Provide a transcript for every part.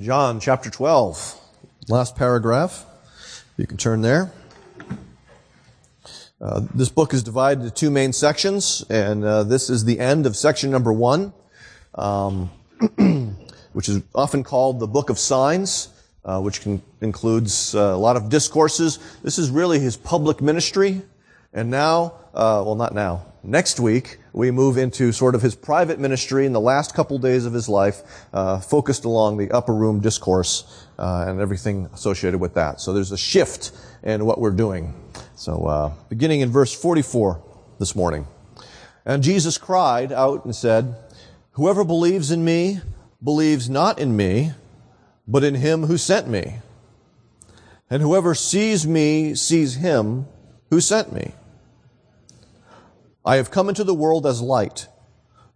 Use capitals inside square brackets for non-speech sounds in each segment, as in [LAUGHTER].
John chapter 12, last paragraph. You can turn there. Uh, this book is divided into two main sections, and uh, this is the end of section number one, um, [CLEARS THROAT] which is often called the Book of Signs, uh, which can, includes uh, a lot of discourses. This is really his public ministry, and now, uh, well, not now. Next week, we move into sort of his private ministry in the last couple days of his life, uh, focused along the upper room discourse and everything associated with that. So there's a shift in what we're doing. So, uh, beginning in verse 44 this morning. And Jesus cried out and said, Whoever believes in me believes not in me, but in him who sent me. And whoever sees me sees him who sent me. I have come into the world as light,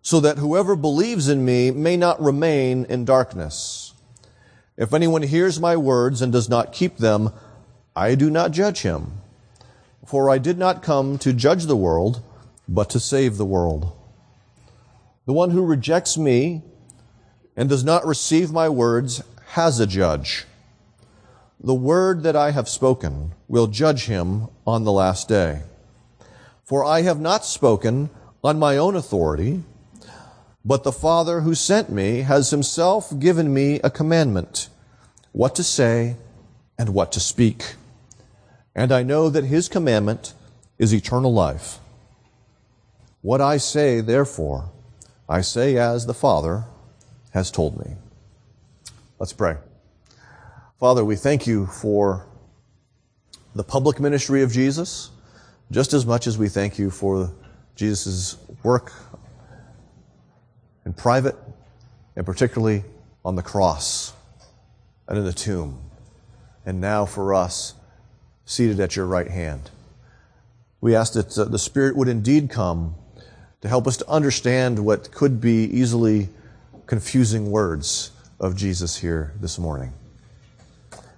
so that whoever believes in me may not remain in darkness. If anyone hears my words and does not keep them, I do not judge him. For I did not come to judge the world, but to save the world. The one who rejects me and does not receive my words has a judge. The word that I have spoken will judge him on the last day. For I have not spoken on my own authority, but the Father who sent me has himself given me a commandment, what to say and what to speak. And I know that his commandment is eternal life. What I say, therefore, I say as the Father has told me. Let's pray. Father, we thank you for the public ministry of Jesus, just as much as we thank you for Jesus' work in private, and particularly on the cross and in the tomb. And now for us, seated at your right hand. We ask that the Spirit would indeed come to help us to understand what could be easily confusing words of Jesus here this morning.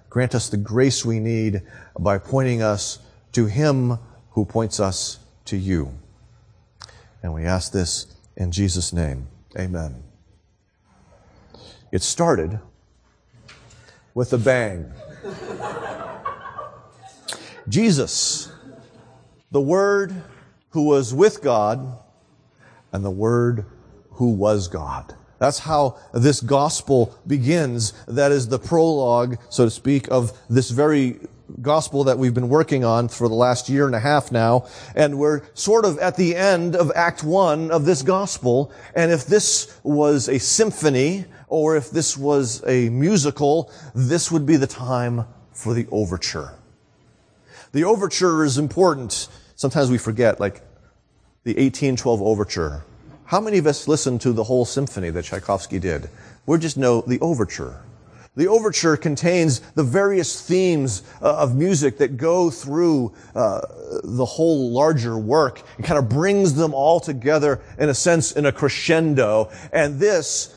Grant us the grace we need by pointing us to Him who points us to you. And we ask this in Jesus' name. Amen. It started with a bang. Jesus, the Word who was with God and the Word who was God. That's how this gospel begins. That is the prologue, so to speak, of this very gospel that we've been working on for the last year and a half now. And we're sort of at the end of Act One of this gospel. And if this was a symphony or if this was a musical, this would be the time for the overture. The overture is important. Sometimes we forget, like the 1812 overture. How many of us listened to the whole symphony that Tchaikovsky did? We just know the overture. The overture contains the various themes uh, of music that go through uh, the whole larger work and kind of brings them all together in a sense in a crescendo. And this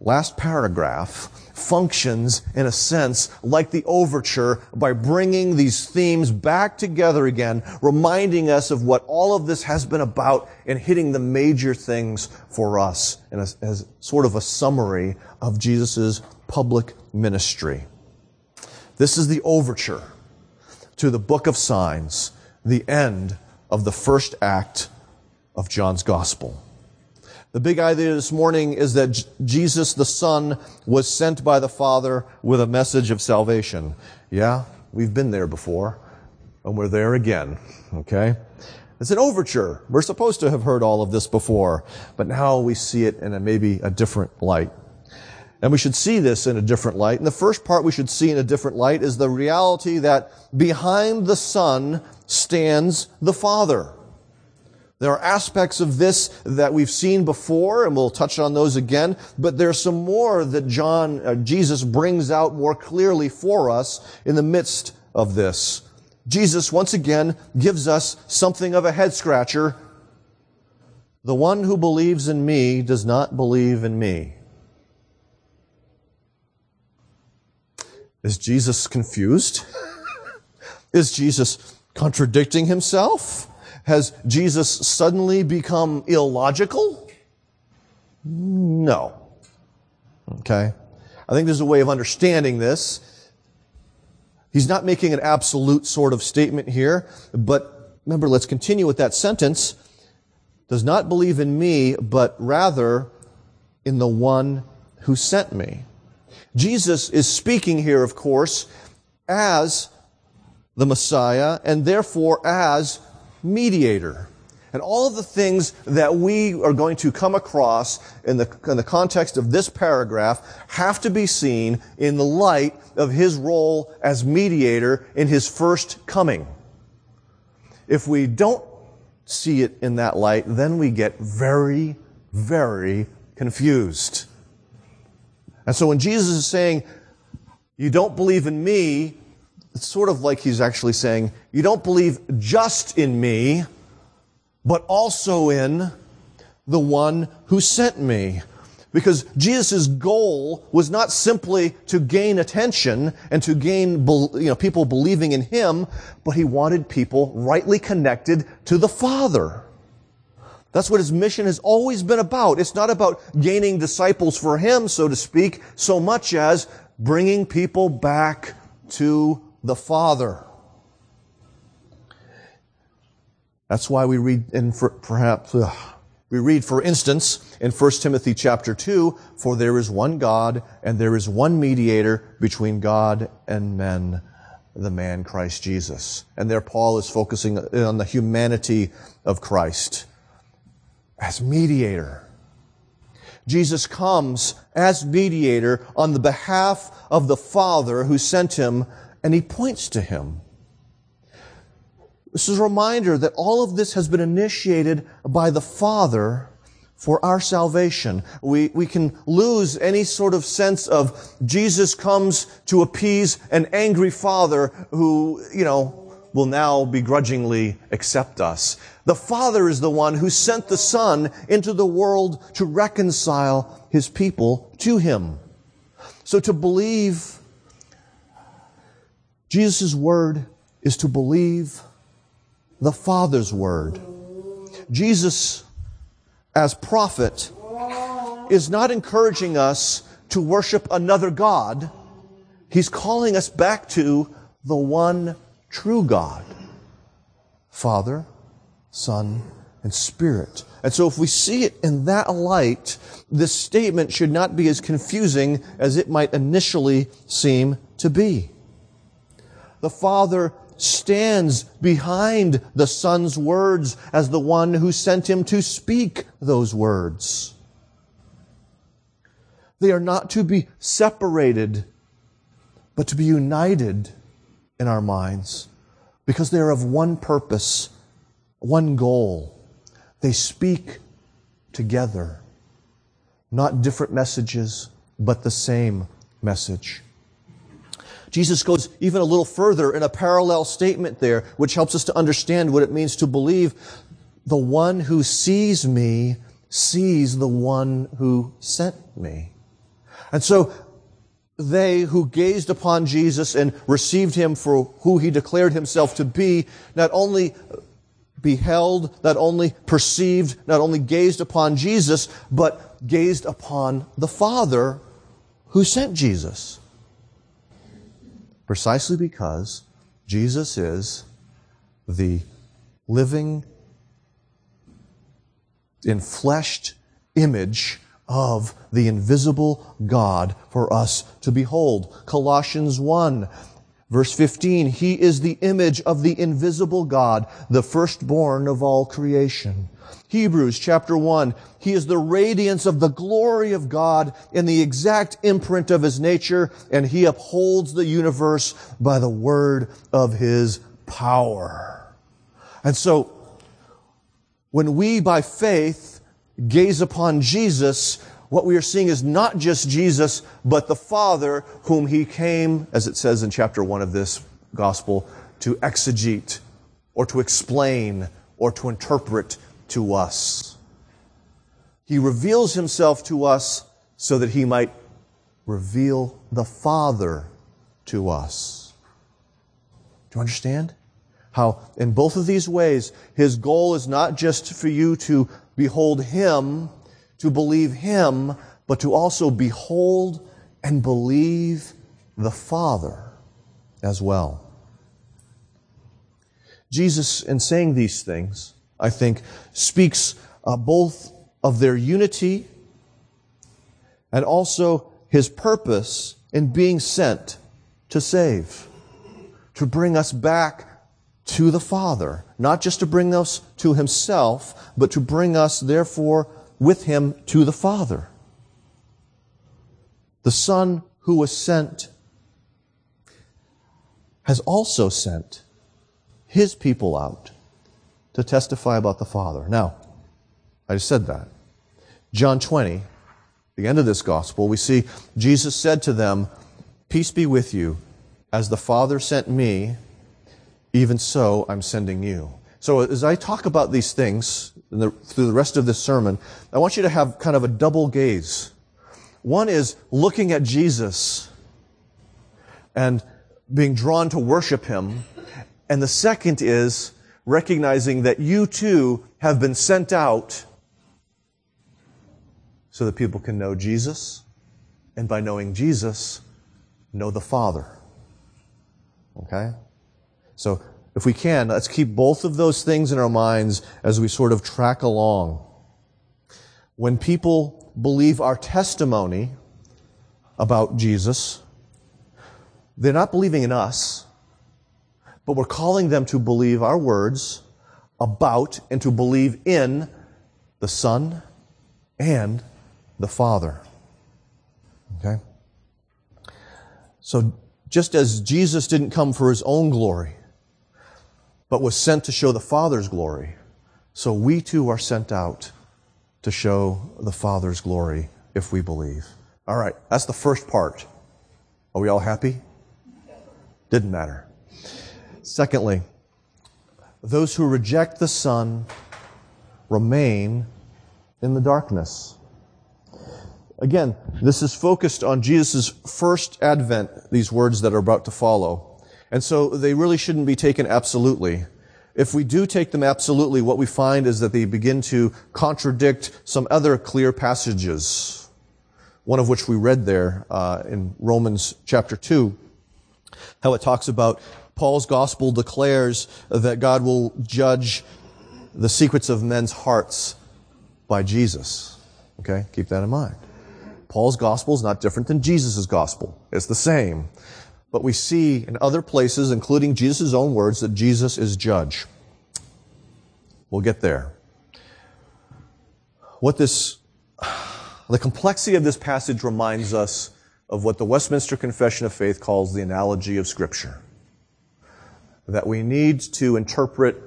last paragraph functions in a sense like the overture by bringing these themes back together again, reminding us of what all of this has been about and hitting the major things for us in a, as sort of a summary of Jesus' public ministry. This is the overture to the book of signs, the end of the first act of John's gospel. The big idea this morning is that J- Jesus the Son was sent by the Father with a message of salvation. Yeah, we've been there before, and we're there again. Okay? It's an overture. We're supposed to have heard all of this before, but now we see it in a maybe a different light. And we should see this in a different light. And the first part we should see in a different light is the reality that behind the Son stands the Father. There are aspects of this that we've seen before, and we'll touch on those again, but there's some more that John, uh, Jesus brings out more clearly for us in the midst of this. Jesus once again gives us something of a head scratcher. The one who believes in me does not believe in me. Is Jesus confused? [LAUGHS] Is Jesus contradicting himself? Has Jesus suddenly become illogical? No. Okay? I think there's a way of understanding this. He's not making an absolute sort of statement here, but remember, let's continue with that sentence. Does not believe in me, but rather in the one who sent me. Jesus is speaking here, of course, as the Messiah and therefore as mediator. And all of the things that we are going to come across in the, in the context of this paragraph have to be seen in the light of his role as mediator in his first coming. If we don't see it in that light, then we get very, very confused. And so when Jesus is saying, you don't believe in me, it's sort of like he's actually saying, you don't believe just in me, but also in the one who sent me. Because Jesus' goal was not simply to gain attention and to gain you know, people believing in him, but he wanted people rightly connected to the Father. That's what his mission has always been about. It's not about gaining disciples for him, so to speak, so much as bringing people back to the Father. That's why we read in for, perhaps ugh, we read, for instance, in 1 Timothy chapter 2, for there is one God and there is one mediator between God and men, the man Christ Jesus. And there Paul is focusing on the humanity of Christ as mediator. Jesus comes as mediator on the behalf of the Father who sent him and he points to him. This is a reminder that all of this has been initiated by the Father for our salvation. We, we can lose any sort of sense of Jesus comes to appease an angry Father who, you know, will now begrudgingly accept us. The Father is the one who sent the Son into the world to reconcile His people to Him. So to believe Jesus' word is to believe the Father's word. Jesus, as prophet, is not encouraging us to worship another God. He's calling us back to the one true God. Father, Son, and Spirit. And so if we see it in that light, this statement should not be as confusing as it might initially seem to be the Father stands behind the Son's words as the one who sent him to speak those words. They are not to be separated, but to be united in our minds because they are of one purpose, one goal. They speak together, not different messages, but the same message. Jesus goes even a little further in a parallel statement there, which helps us to understand what it means to believe the one who sees me sees the one who sent me. And so they who gazed upon Jesus and received him for who he declared himself to be, not only beheld, not only perceived, not only gazed upon Jesus, but gazed upon the Father who sent Jesus precisely because Jesus is the living, enfleshed image of the invisible God for us to behold. Colossians 1 Verse 15, He is the image of the invisible God, the firstborn of all creation. Hebrews chapter 1, He is the radiance of the glory of God in the exact imprint of His nature, and He upholds the universe by the word of His power. And so, when we by faith gaze upon Jesus, what we are seeing is not just Jesus, but the Father whom he came, as it says in chapter 1 of this gospel, to exegete or to explain or to interpret to us. He reveals himself to us so that he might reveal the Father to us. Do you understand? How in both of these ways, his goal is not just for you to behold him to believe Him, but to also behold and believe the Father as well. Jesus, in saying these things, I think, speaks uh, both of their unity and also his purpose in being sent to save, to bring us back to the Father, not just to bring us to himself, but to bring us, therefore, with him to the Father. The Son who was sent has also sent his people out to testify about the Father. Now, I just said that. John 20, the end of this gospel, we see Jesus said to them, Peace be with you. As the Father sent me, even so I'm sending you. So as I talk about these things the, through the rest of this sermon, I want you to have kind of a double gaze. One is looking at Jesus and being drawn to worship him and the second is recognizing that you too have been sent out so that people can know Jesus, and by knowing Jesus, know the Father. Okay? So, if we can, let's keep both of those things in our minds as we sort of track along. When people believe our testimony about Jesus, they're not believing in us but we're calling them to believe our words about and to believe in the Son and the Father. Okay? So, just as Jesus didn't come for his own glory, but was sent to show the Father's glory, so we too are sent out to show the Father's glory if we believe. All right, that's the first part. Are we all happy? Didn't matter. Secondly, those who reject the Son remain in the darkness. Again, this is focused on Jesus' first advent, these words that are about to follow. And so they really shouldn't be taken absolutely. If we do take them absolutely, what we find is that they begin to contradict some other clear passages, one of which we read there uh, in Romans chapter 2, how it talks about Paul's gospel declares that God will judge the secrets of men's hearts by Jesus. Okay? Keep that in mind. Paul's gospel is not different than Jesus' gospel. It's the same. But we see in other places, including Jesus' own words, that Jesus is judge. We'll get there. What this, the complexity of this passage reminds us of what the Westminster Confession of Faith calls the analogy of Scripture that we need to interpret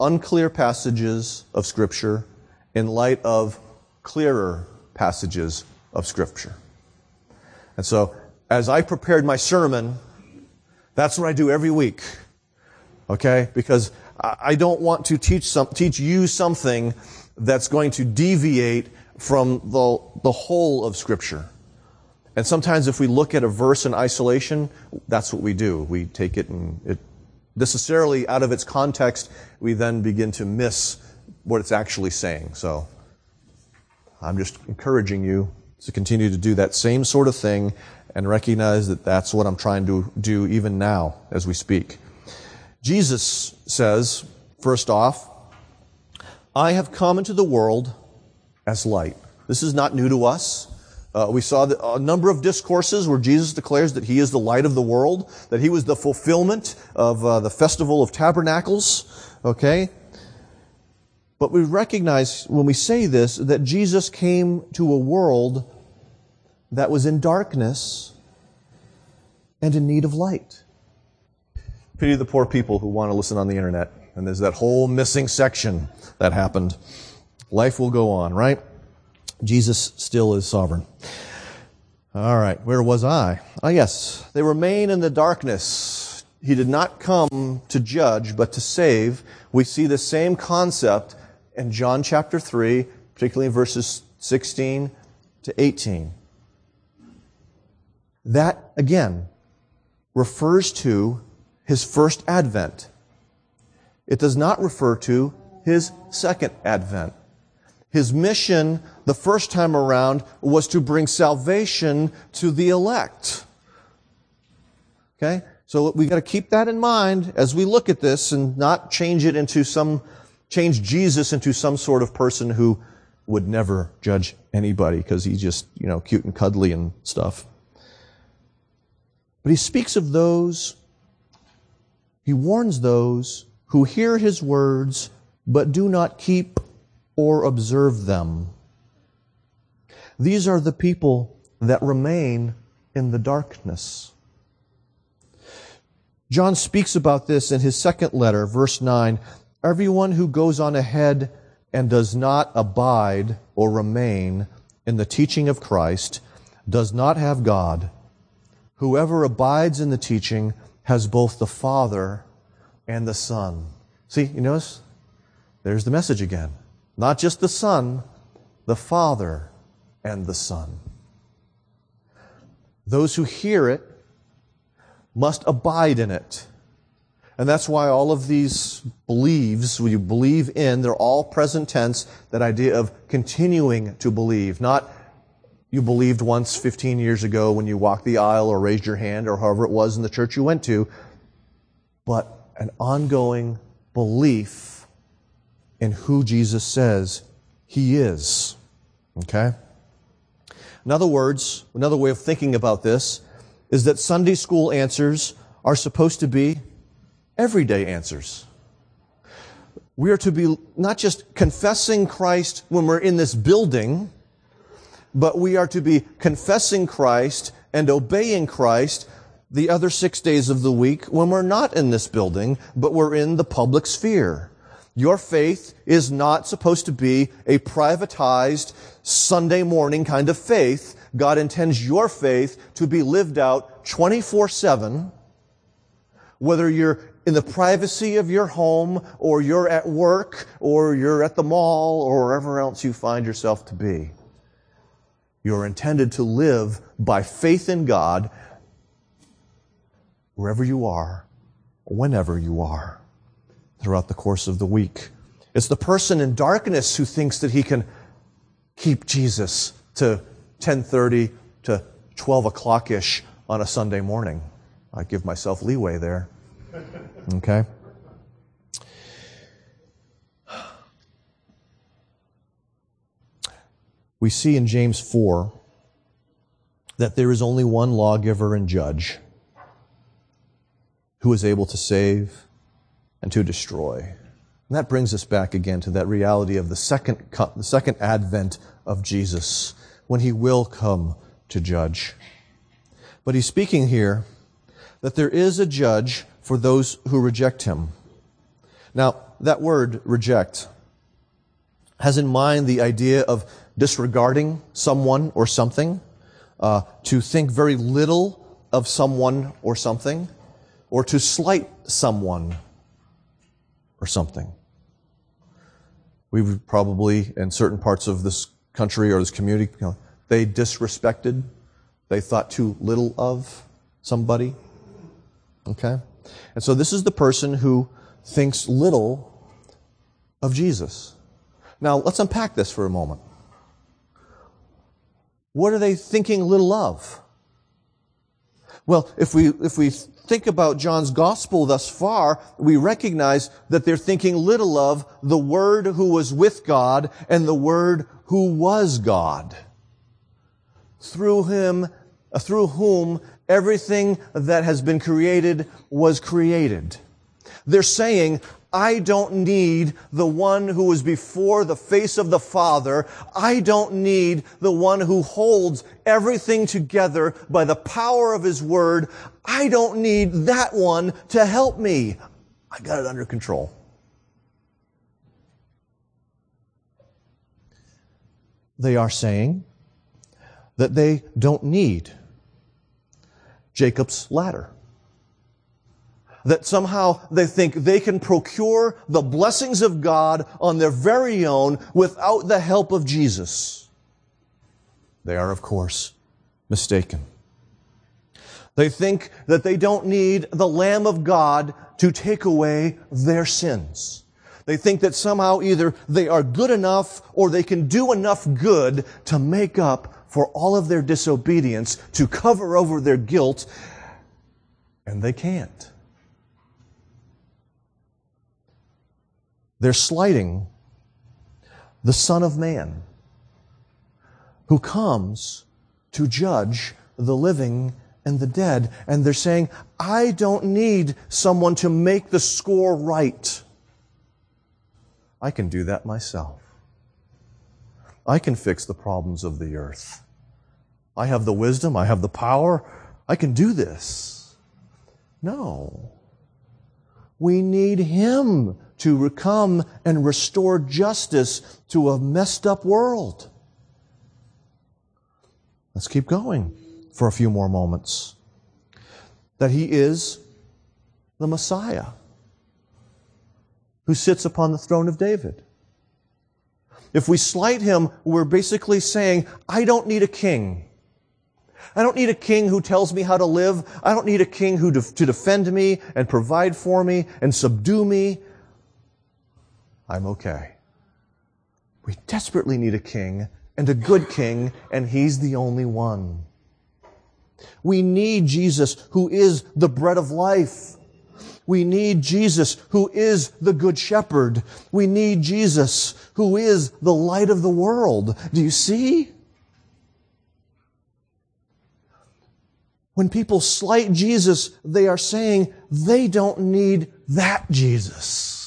unclear passages of Scripture in light of clearer passages of Scripture. And so, as I prepared my sermon, that's what I do every week. Okay? Because I don't want to teach some, teach you something that's going to deviate from the, the whole of Scripture. And sometimes if we look at a verse in isolation, that's what we do. We take it and it necessarily out of its context, we then begin to miss what it's actually saying. So I'm just encouraging you to continue to do that same sort of thing and recognize that that's what I'm trying to do even now as we speak. Jesus says, first off, I have come into the world as light. This is not new to us. Uh, we saw a number of discourses where Jesus declares that he is the light of the world, that he was the fulfillment of uh, the festival of tabernacles. Okay? But we recognize when we say this that Jesus came to a world that was in darkness and in need of light. Pity the poor people who want to listen on the internet. And there's that whole missing section that happened. Life will go on, right? Jesus still is sovereign. All right, where was I? Ah, yes, they remain in the darkness. He did not come to judge, but to save. We see the same concept in John chapter 3, particularly in verses 16 to 18. That, again, refers to his first advent. It does not refer to his second advent. His mission the first time around was to bring salvation to the elect. Okay? So we've got to keep that in mind as we look at this and not change it into some, change Jesus into some sort of person who would never judge anybody because he's just, you know, cute and cuddly and stuff. But he speaks of those, he warns those who hear his words but do not keep or observe them. These are the people that remain in the darkness. John speaks about this in his second letter, verse 9. Everyone who goes on ahead and does not abide or remain in the teaching of Christ does not have God. Whoever abides in the teaching has both the Father and the Son. See, you notice? There's the message again. Not just the Son, the Father and the Son. Those who hear it must abide in it. And that's why all of these believes, you believe in, they're all present tense, that idea of continuing to believe. Not you believed once 15 years ago when you walked the aisle or raised your hand or however it was in the church you went to, but an ongoing belief in who Jesus says he is. Okay? In other words, another way of thinking about this is that Sunday school answers are supposed to be everyday answers. We are to be not just confessing Christ when we're in this building, but we are to be confessing Christ and obeying Christ the other six days of the week when we're not in this building, but we're in the public sphere. Your faith is not supposed to be a privatized Sunday morning kind of faith. God intends your faith to be lived out 24 7, whether you're in the privacy of your home or you're at work or you're at the mall or wherever else you find yourself to be. You're intended to live by faith in God wherever you are, whenever you are, throughout the course of the week. It's the person in darkness who thinks that he can keep Jesus to 10:30 to 12 o'clock ish on a Sunday morning. I give myself leeway there. Okay? We see in James 4 that there is only one lawgiver and judge who is able to save and to destroy. And that brings us back again to that reality of the second, the second advent of Jesus, when he will come to judge. But he's speaking here that there is a judge for those who reject him. Now, that word reject has in mind the idea of disregarding someone or something, uh, to think very little of someone or something, or to slight someone or something. We've probably, in certain parts of this country or this community, you know, they disrespected, they thought too little of somebody. Okay? And so this is the person who thinks little of Jesus. Now, let's unpack this for a moment. What are they thinking little of? Well, if we, if we think about John's gospel thus far, we recognize that they're thinking little of the Word who was with God and the Word who was God. Through him, uh, through whom everything that has been created was created. They're saying, I don't need the one who was before the face of the Father. I don't need the one who holds everything together by the power of His Word. I don't need that one to help me. I got it under control. They are saying that they don't need Jacob's ladder that somehow they think they can procure the blessings of God on their very own without the help of Jesus. They are, of course, mistaken. They think that they don't need the Lamb of God to take away their sins. They think that somehow either they are good enough or they can do enough good to make up for all of their disobedience, to cover over their guilt, and they can't. They're slighting the Son of Man who comes to judge the living and the dead. And they're saying, I don't need someone to make the score right. I can do that myself. I can fix the problems of the earth. I have the wisdom, I have the power, I can do this. No. We need Him to come and restore justice to a messed up world. Let's keep going for a few more moments. That He is the Messiah who sits upon the throne of David. If we slight him, we're basically saying, I don't need a king. I don't need a king who tells me how to live. I don't need a king who to defend me and provide for me and subdue me. I'm okay. We desperately need a king and a good king, and he's the only one. We need Jesus who is the bread of life. We need Jesus who is the good shepherd. We need Jesus who is the light of the world. Do you see? When people slight Jesus, they are saying they don't need that Jesus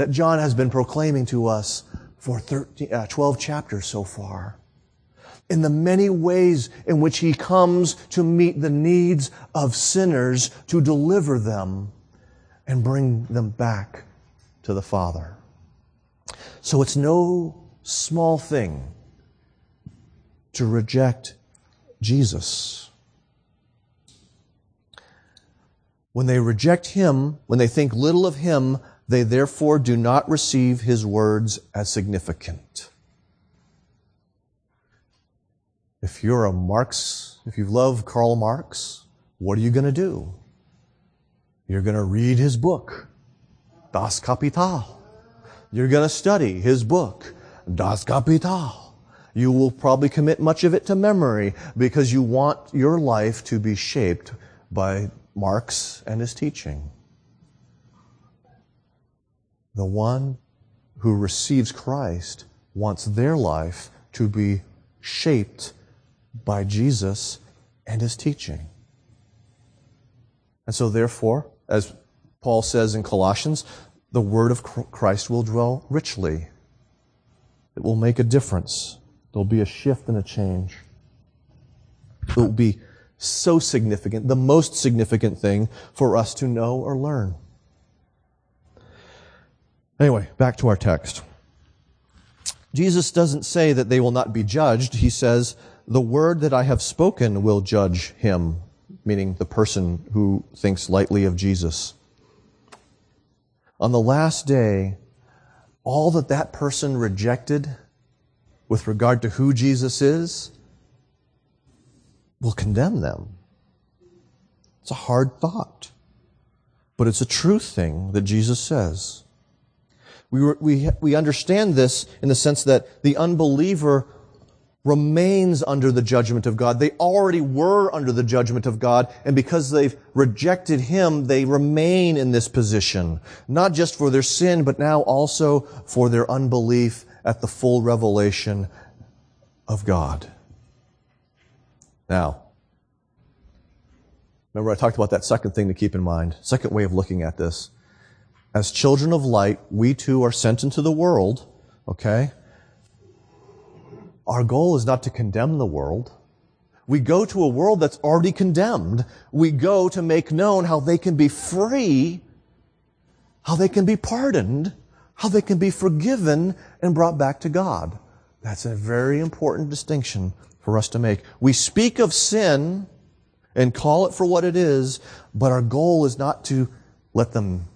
that John has been proclaiming to us for 13, uh, 12 chapters so far. In the many ways in which he comes to meet the needs of sinners to deliver them and bring them back to the Father. So it's no small thing to reject Jesus. When they reject Him, when they think little of Him, they therefore do not receive His words as significant. If you're a Marx, if you love Karl Marx, what are you going to do? You're going to read his book, Das Kapital. You're going to study his book, Das Kapital. You will probably commit much of it to memory because you want your life to be shaped by Marx and his teaching. The one who receives Christ wants their life to be shaped by Jesus and his teaching. And so, therefore, as Paul says in Colossians, the word of Christ will dwell richly. It will make a difference. There'll be a shift and a change. It will be so significant, the most significant thing for us to know or learn. Anyway, back to our text. Jesus doesn't say that they will not be judged. He says, the word that I have spoken will judge him meaning the person who thinks lightly of Jesus. On the last day, all that that person rejected with regard to who Jesus is will condemn them. It's a hard thought, but it's a true thing that Jesus says. We, we, we understand this in the sense that the unbeliever remains under the judgment of God. They already were under the judgment of God, and because they've rejected Him, they remain in this position, not just for their sin, but now also for their unbelief at the full revelation of God. Now, remember I talked about that second thing to keep in mind, second way of looking at this. As children of light, we too are sent into the world, okay? Our goal is not to condemn the world. We go to a world that's already condemned. We go to make known how they can be free, how they can be pardoned, how they can be forgiven and brought back to God. That's a very important distinction for us to make. We speak of sin and call it for what it is, but our goal is not to let them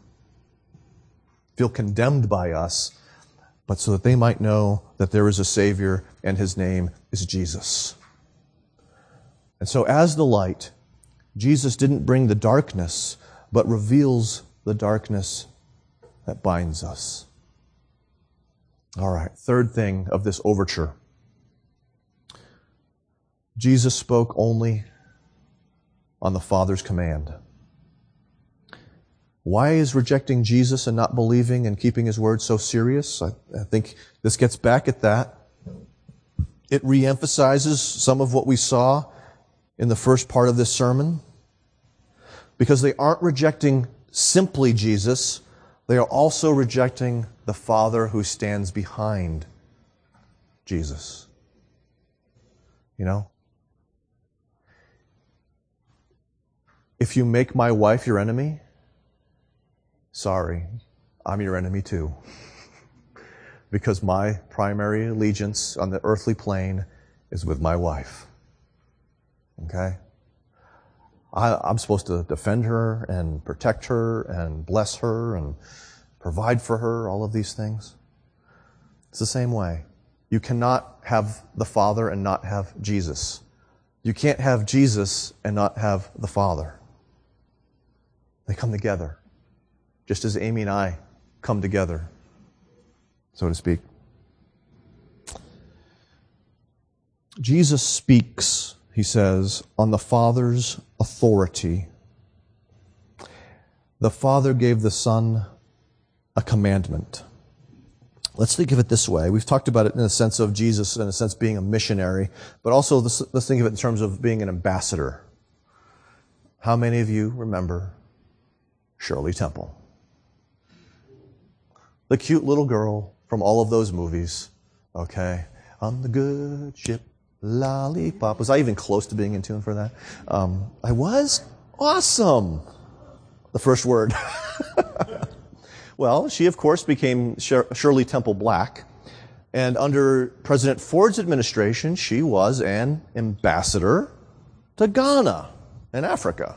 feel condemned by us, but so that they might know that there is a Savior and his name is Jesus. And so, as the light, Jesus didn't bring the darkness, but reveals the darkness that binds us. All right, third thing of this overture. Jesus spoke only on the Father's command. Why is rejecting Jesus and not believing and keeping his word so serious? I, I think this gets back at that. It reemphasizes some of what we saw in the first part of this sermon because they aren't rejecting simply Jesus, they are also rejecting the Father who stands behind Jesus. You know? If you make my wife your enemy, sorry, I'm your enemy too. [LAUGHS] because my primary allegiance on the earthly plane is with my wife. Okay? I, am supposed to defend her and protect her and bless her and provide for her, all of these things. It's the same way. You cannot have the Father and not have Jesus. You can't have Jesus and not have the Father. They come together, just as Amy and I come together, so to speak. Jesus speaks he says, on the Father's authority. The Father gave the Son a commandment. Let's think of it this way. We've talked about it in the sense of Jesus, in a sense, being a missionary, but also let's think of it in terms of being an ambassador. How many of you remember Shirley Temple? The cute little girl from all of those movies, okay? On the good ship Lollipop. Was I even close to being in tune for that? Um, I was? Awesome. The first word. [LAUGHS] well, she, of course, became Shirley Temple Black. And under President Ford's administration, she was an ambassador to Ghana in Africa.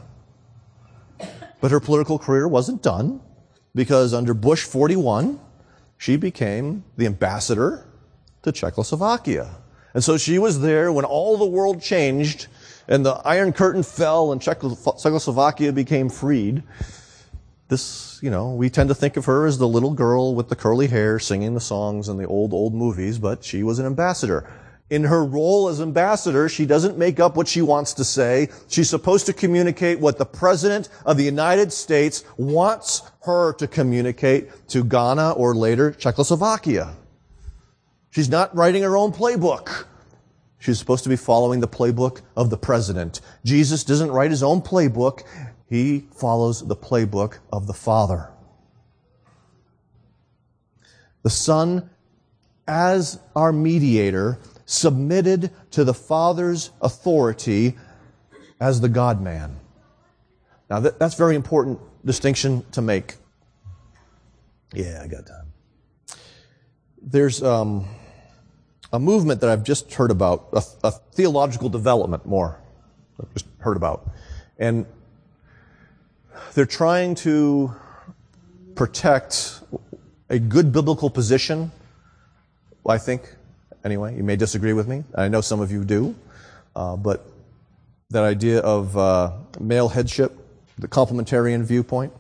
But her political career wasn't done because under Bush 41, she became the ambassador to Czechoslovakia. And so she was there when all the world changed and the Iron Curtain fell and Czechoslovakia became freed. This, you know, we tend to think of her as the little girl with the curly hair singing the songs in the old, old movies, but she was an ambassador. In her role as ambassador, she doesn't make up what she wants to say. She's supposed to communicate what the President of the United States wants her to communicate to Ghana or later Czechoslovakia. She's not writing her own playbook. She's supposed to be following the playbook of the president. Jesus doesn't write his own playbook. He follows the playbook of the Father. The Son, as our mediator, submitted to the Father's authority as the God man. Now, that's a very important distinction to make. Yeah, I got time. There's, um, a movement that I've just heard about, a, a theological development more, I've just heard about. And they're trying to protect a good biblical position, I think, anyway. You may disagree with me. I know some of you do. Uh, but that idea of uh, male headship, the complementarian viewpoint.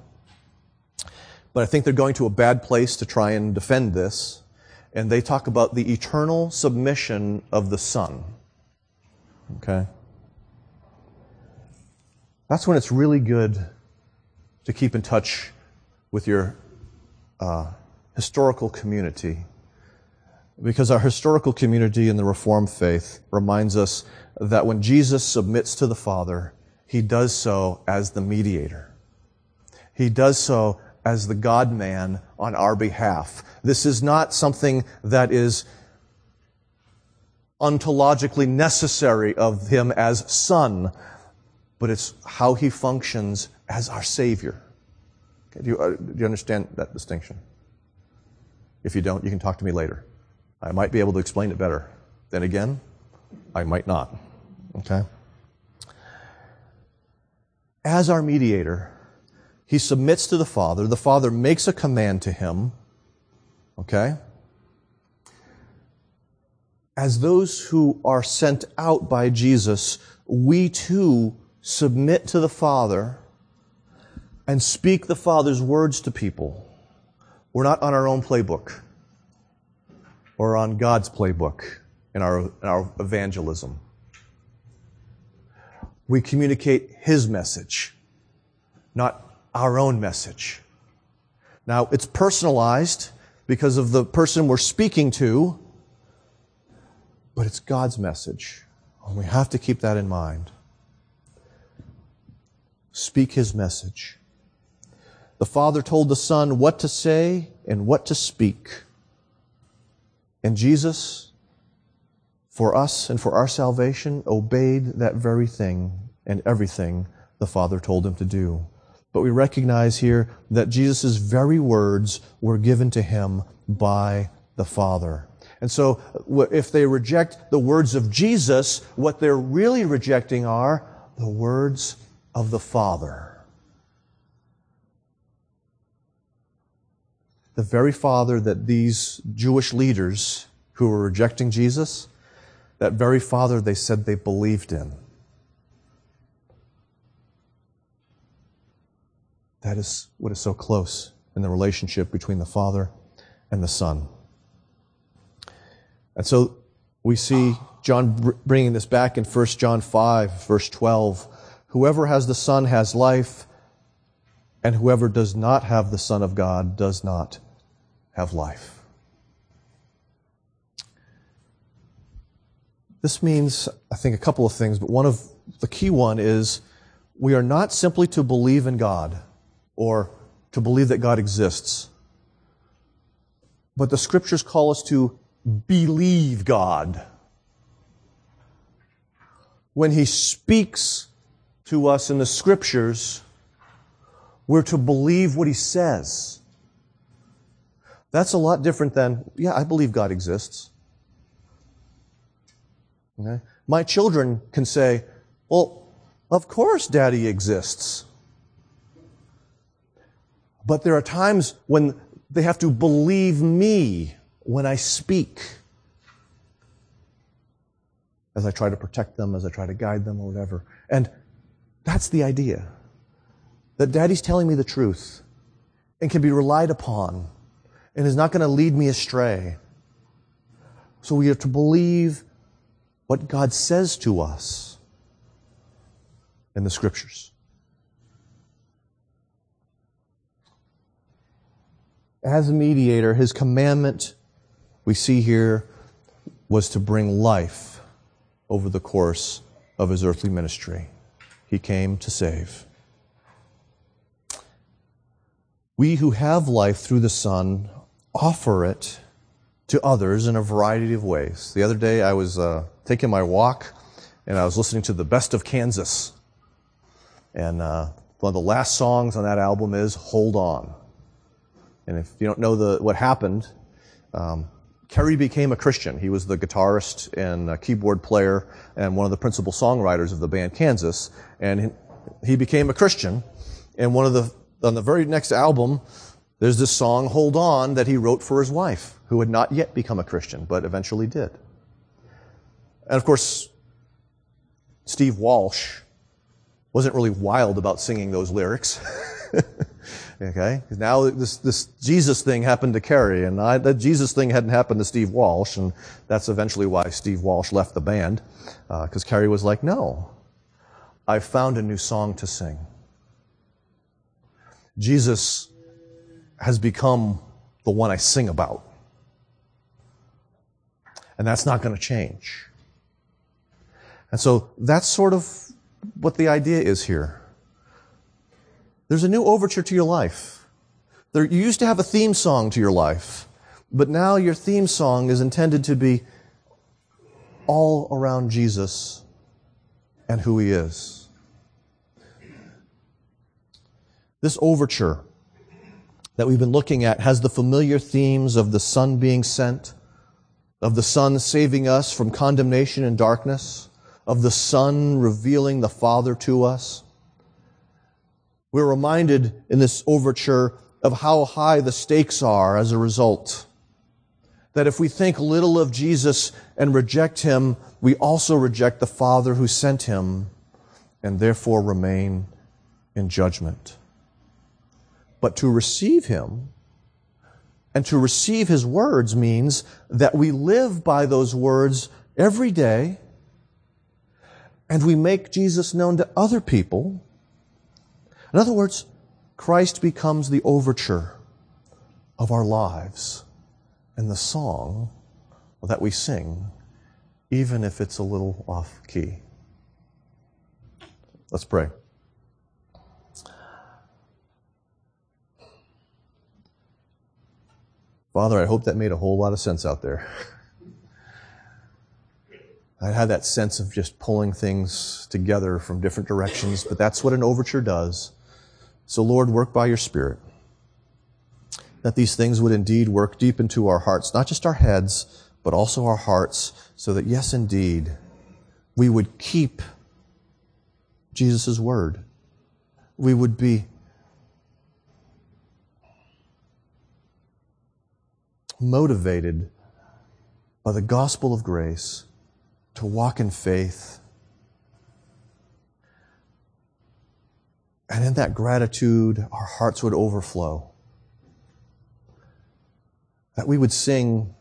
But I think they're going to a bad place to try and defend this and they talk about the eternal submission of the Son. Okay? That's when it's really good to keep in touch with your uh, historical community. Because our historical community in the Reformed faith reminds us that when Jesus submits to the Father, he does so as the mediator. He does so as the God man on our behalf. This is not something that is ontologically necessary of him as son, but it's how he functions as our Savior. Okay, do, you, uh, do you understand that distinction? If you don't, you can talk to me later. I might be able to explain it better. Then again, I might not. Okay? As our mediator, he submits to the Father. The Father makes a command to him. Okay? As those who are sent out by Jesus, we too submit to the Father and speak the Father's words to people. We're not on our own playbook or on God's playbook in our, in our evangelism. We communicate His message, not our own message. Now, it's personalized because of the person we're speaking to, but it's God's message. And we have to keep that in mind. Speak His message. The Father told the Son what to say and what to speak. And Jesus, for us and for our salvation, obeyed that very thing and everything the Father told him to do. But we recognize here that Jesus' very words were given to him by the Father. And so, if they reject the words of Jesus, what they're really rejecting are the words of the Father. The very Father that these Jewish leaders who were rejecting Jesus, that very Father they said they believed in. That is what is so close in the relationship between the Father and the Son. And so we see John bringing this back in 1 John 5, verse 12. Whoever has the Son has life, and whoever does not have the Son of God does not have life. This means, I think, a couple of things, but one of the key one is we are not simply to believe in God or to believe that God exists. But the scriptures call us to believe God. When He speaks to us in the scriptures, we're to believe what He says. That's a lot different than, yeah, I believe God exists. Okay? My children can say, well, of course daddy exists. But there are times when they have to believe me when I speak. As I try to protect them, as I try to guide them, or whatever. And that's the idea. That daddy's telling me the truth and can be relied upon and is not going to lead me astray. So we are to believe what God says to us in the scriptures. as a mediator, his commandment we see here was to bring life over the course of his earthly ministry. He came to save. We who have life through the Son offer it to others in a variety of ways. The other day I was uh, taking my walk and I was listening to the Best of Kansas. And uh, one of the last songs on that album is Hold On. And if you don't know the, what happened, um, Kerry became a Christian. He was the guitarist and keyboard player and one of the principal songwriters of the band Kansas. And he became a Christian. And one of the, on the very next album, there's this song, Hold On, that he wrote for his wife, who had not yet become a Christian, but eventually did. And of course, Steve Walsh wasn't really wild about singing those lyrics. [LAUGHS] Okay? Now this, this Jesus thing happened to Kerry, and I, that Jesus thing hadn't happened to Steve Walsh, and that's eventually why Steve Walsh left the band, because uh, Kerry was like, no, I found a new song to sing. Jesus has become the one I sing about. And that's not going to change. And so that's sort of what the idea is here. There's a new overture to your life. There, you used to have a theme song to your life, but now your theme song is intended to be all around Jesus and who he is. This overture that we've been looking at has the familiar themes of the Son being sent, of the Son saving us from condemnation and darkness, of the Son revealing the Father to us, we're reminded in this overture of how high the stakes are as a result. That if we think little of Jesus and reject him, we also reject the Father who sent him and therefore remain in judgment. But to receive him And to receive his words means that we live by those words every day and we make Jesus known to other people. In other words, Christ becomes the overture of our lives and the song that we sing, even if it's a little off key. Let's pray. Father, I hope that made a whole lot of sense out there. I had that sense of just pulling things together from different directions, but that's what an overture does. So, Lord, work by your Spirit. That these things would indeed work deep into our hearts, not just our heads, but also our hearts, so that, yes, indeed, we would keep Jesus' word. We would be motivated by the gospel of grace to walk in faith. And in that gratitude, our hearts would overflow. That we would sing,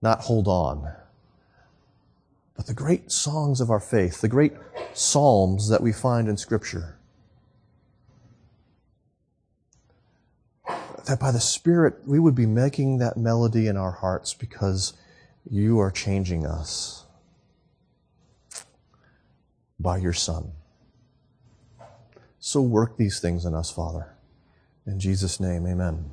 not hold on, but the great songs of our faith, the great psalms that we find in Scripture. That by the Spirit we would be making that melody in our hearts because you are changing us by your Son. So work these things in us, Father. In Jesus' name, amen.